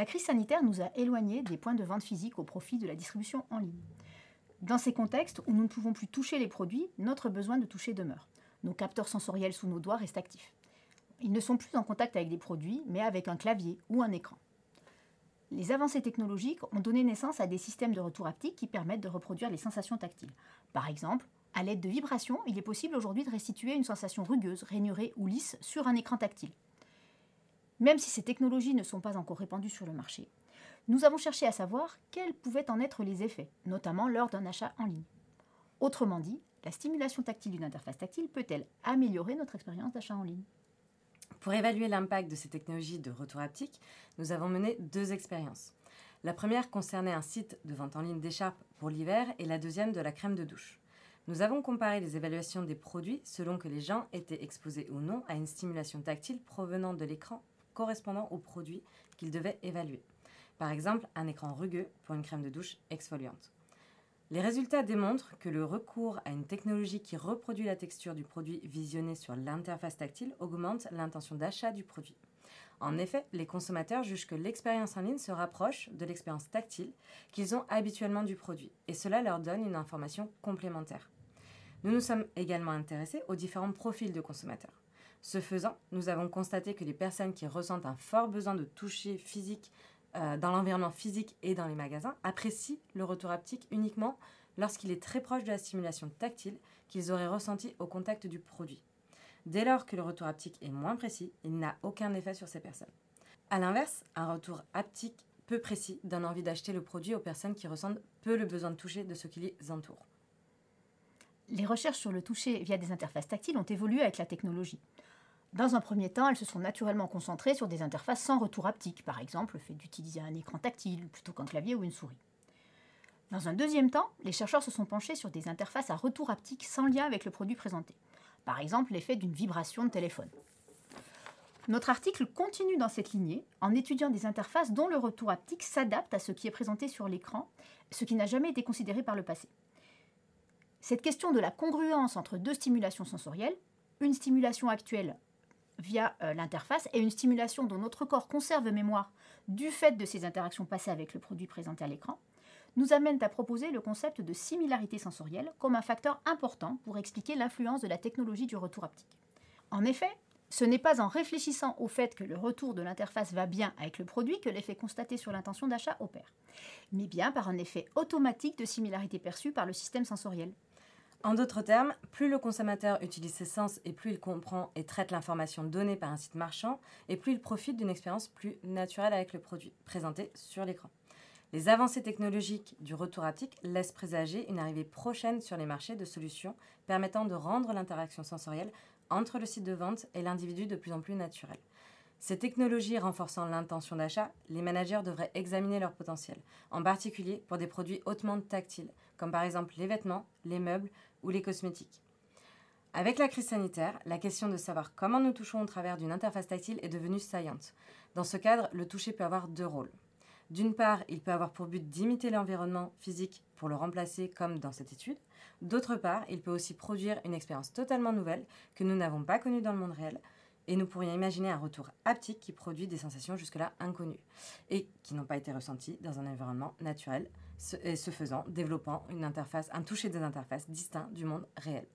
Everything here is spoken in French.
La crise sanitaire nous a éloignés des points de vente physiques au profit de la distribution en ligne. Dans ces contextes où nous ne pouvons plus toucher les produits, notre besoin de toucher demeure. Nos capteurs sensoriels sous nos doigts restent actifs. Ils ne sont plus en contact avec des produits, mais avec un clavier ou un écran. Les avancées technologiques ont donné naissance à des systèmes de retour haptique qui permettent de reproduire les sensations tactiles. Par exemple, à l'aide de vibrations, il est possible aujourd'hui de restituer une sensation rugueuse, rainurée ou lisse sur un écran tactile. Même si ces technologies ne sont pas encore répandues sur le marché, nous avons cherché à savoir quels pouvaient en être les effets, notamment lors d'un achat en ligne. Autrement dit, la stimulation tactile d'une interface tactile peut-elle améliorer notre expérience d'achat en ligne? Pour évaluer l'impact de ces technologies de retour haptique, nous avons mené deux expériences. La première concernait un site de vente en ligne d'écharpes pour l'hiver et la deuxième de la crème de douche. Nous avons comparé les évaluations des produits selon que les gens étaient exposés ou non à une stimulation tactile provenant de l'écran correspondant au produit qu'ils devaient évaluer. Par exemple, un écran rugueux pour une crème de douche exfoliante. Les résultats démontrent que le recours à une technologie qui reproduit la texture du produit visionné sur l'interface tactile augmente l'intention d'achat du produit. En effet, les consommateurs jugent que l'expérience en ligne se rapproche de l'expérience tactile qu'ils ont habituellement du produit, et cela leur donne une information complémentaire. Nous nous sommes également intéressés aux différents profils de consommateurs. Ce faisant, nous avons constaté que les personnes qui ressentent un fort besoin de toucher physique euh, dans l'environnement physique et dans les magasins apprécient le retour haptique uniquement lorsqu'il est très proche de la stimulation tactile qu'ils auraient ressentie au contact du produit. Dès lors que le retour haptique est moins précis, il n'a aucun effet sur ces personnes. A l'inverse, un retour haptique peu précis donne envie d'acheter le produit aux personnes qui ressentent peu le besoin de toucher de ce qui les entoure. Les recherches sur le toucher via des interfaces tactiles ont évolué avec la technologie. Dans un premier temps, elles se sont naturellement concentrées sur des interfaces sans retour haptique, par exemple le fait d'utiliser un écran tactile plutôt qu'un clavier ou une souris. Dans un deuxième temps, les chercheurs se sont penchés sur des interfaces à retour haptique sans lien avec le produit présenté, par exemple l'effet d'une vibration de téléphone. Notre article continue dans cette lignée en étudiant des interfaces dont le retour haptique s'adapte à ce qui est présenté sur l'écran, ce qui n'a jamais été considéré par le passé. Cette question de la congruence entre deux stimulations sensorielles, une stimulation actuelle via euh, l'interface et une stimulation dont notre corps conserve mémoire du fait de ces interactions passées avec le produit présenté à l'écran, nous amène à proposer le concept de similarité sensorielle comme un facteur important pour expliquer l'influence de la technologie du retour haptique. En effet, ce n'est pas en réfléchissant au fait que le retour de l'interface va bien avec le produit que l'effet constaté sur l'intention d'achat opère, mais bien par un effet automatique de similarité perçue par le système sensoriel. En d'autres termes, plus le consommateur utilise ses sens et plus il comprend et traite l'information donnée par un site marchand, et plus il profite d'une expérience plus naturelle avec le produit présenté sur l'écran. Les avancées technologiques du retour haptique laissent présager une arrivée prochaine sur les marchés de solutions permettant de rendre l'interaction sensorielle entre le site de vente et l'individu de plus en plus naturelle. Ces technologies renforçant l'intention d'achat, les managers devraient examiner leur potentiel, en particulier pour des produits hautement tactiles, comme par exemple les vêtements, les meubles ou les cosmétiques. Avec la crise sanitaire, la question de savoir comment nous touchons au travers d'une interface tactile est devenue saillante. Dans ce cadre, le toucher peut avoir deux rôles. D'une part, il peut avoir pour but d'imiter l'environnement physique pour le remplacer comme dans cette étude. D'autre part, il peut aussi produire une expérience totalement nouvelle que nous n'avons pas connue dans le monde réel et nous pourrions imaginer un retour haptique qui produit des sensations jusque-là inconnues et qui n'ont pas été ressenties dans un environnement naturel, ce, et ce faisant développant une interface, un toucher des interfaces distinct du monde réel.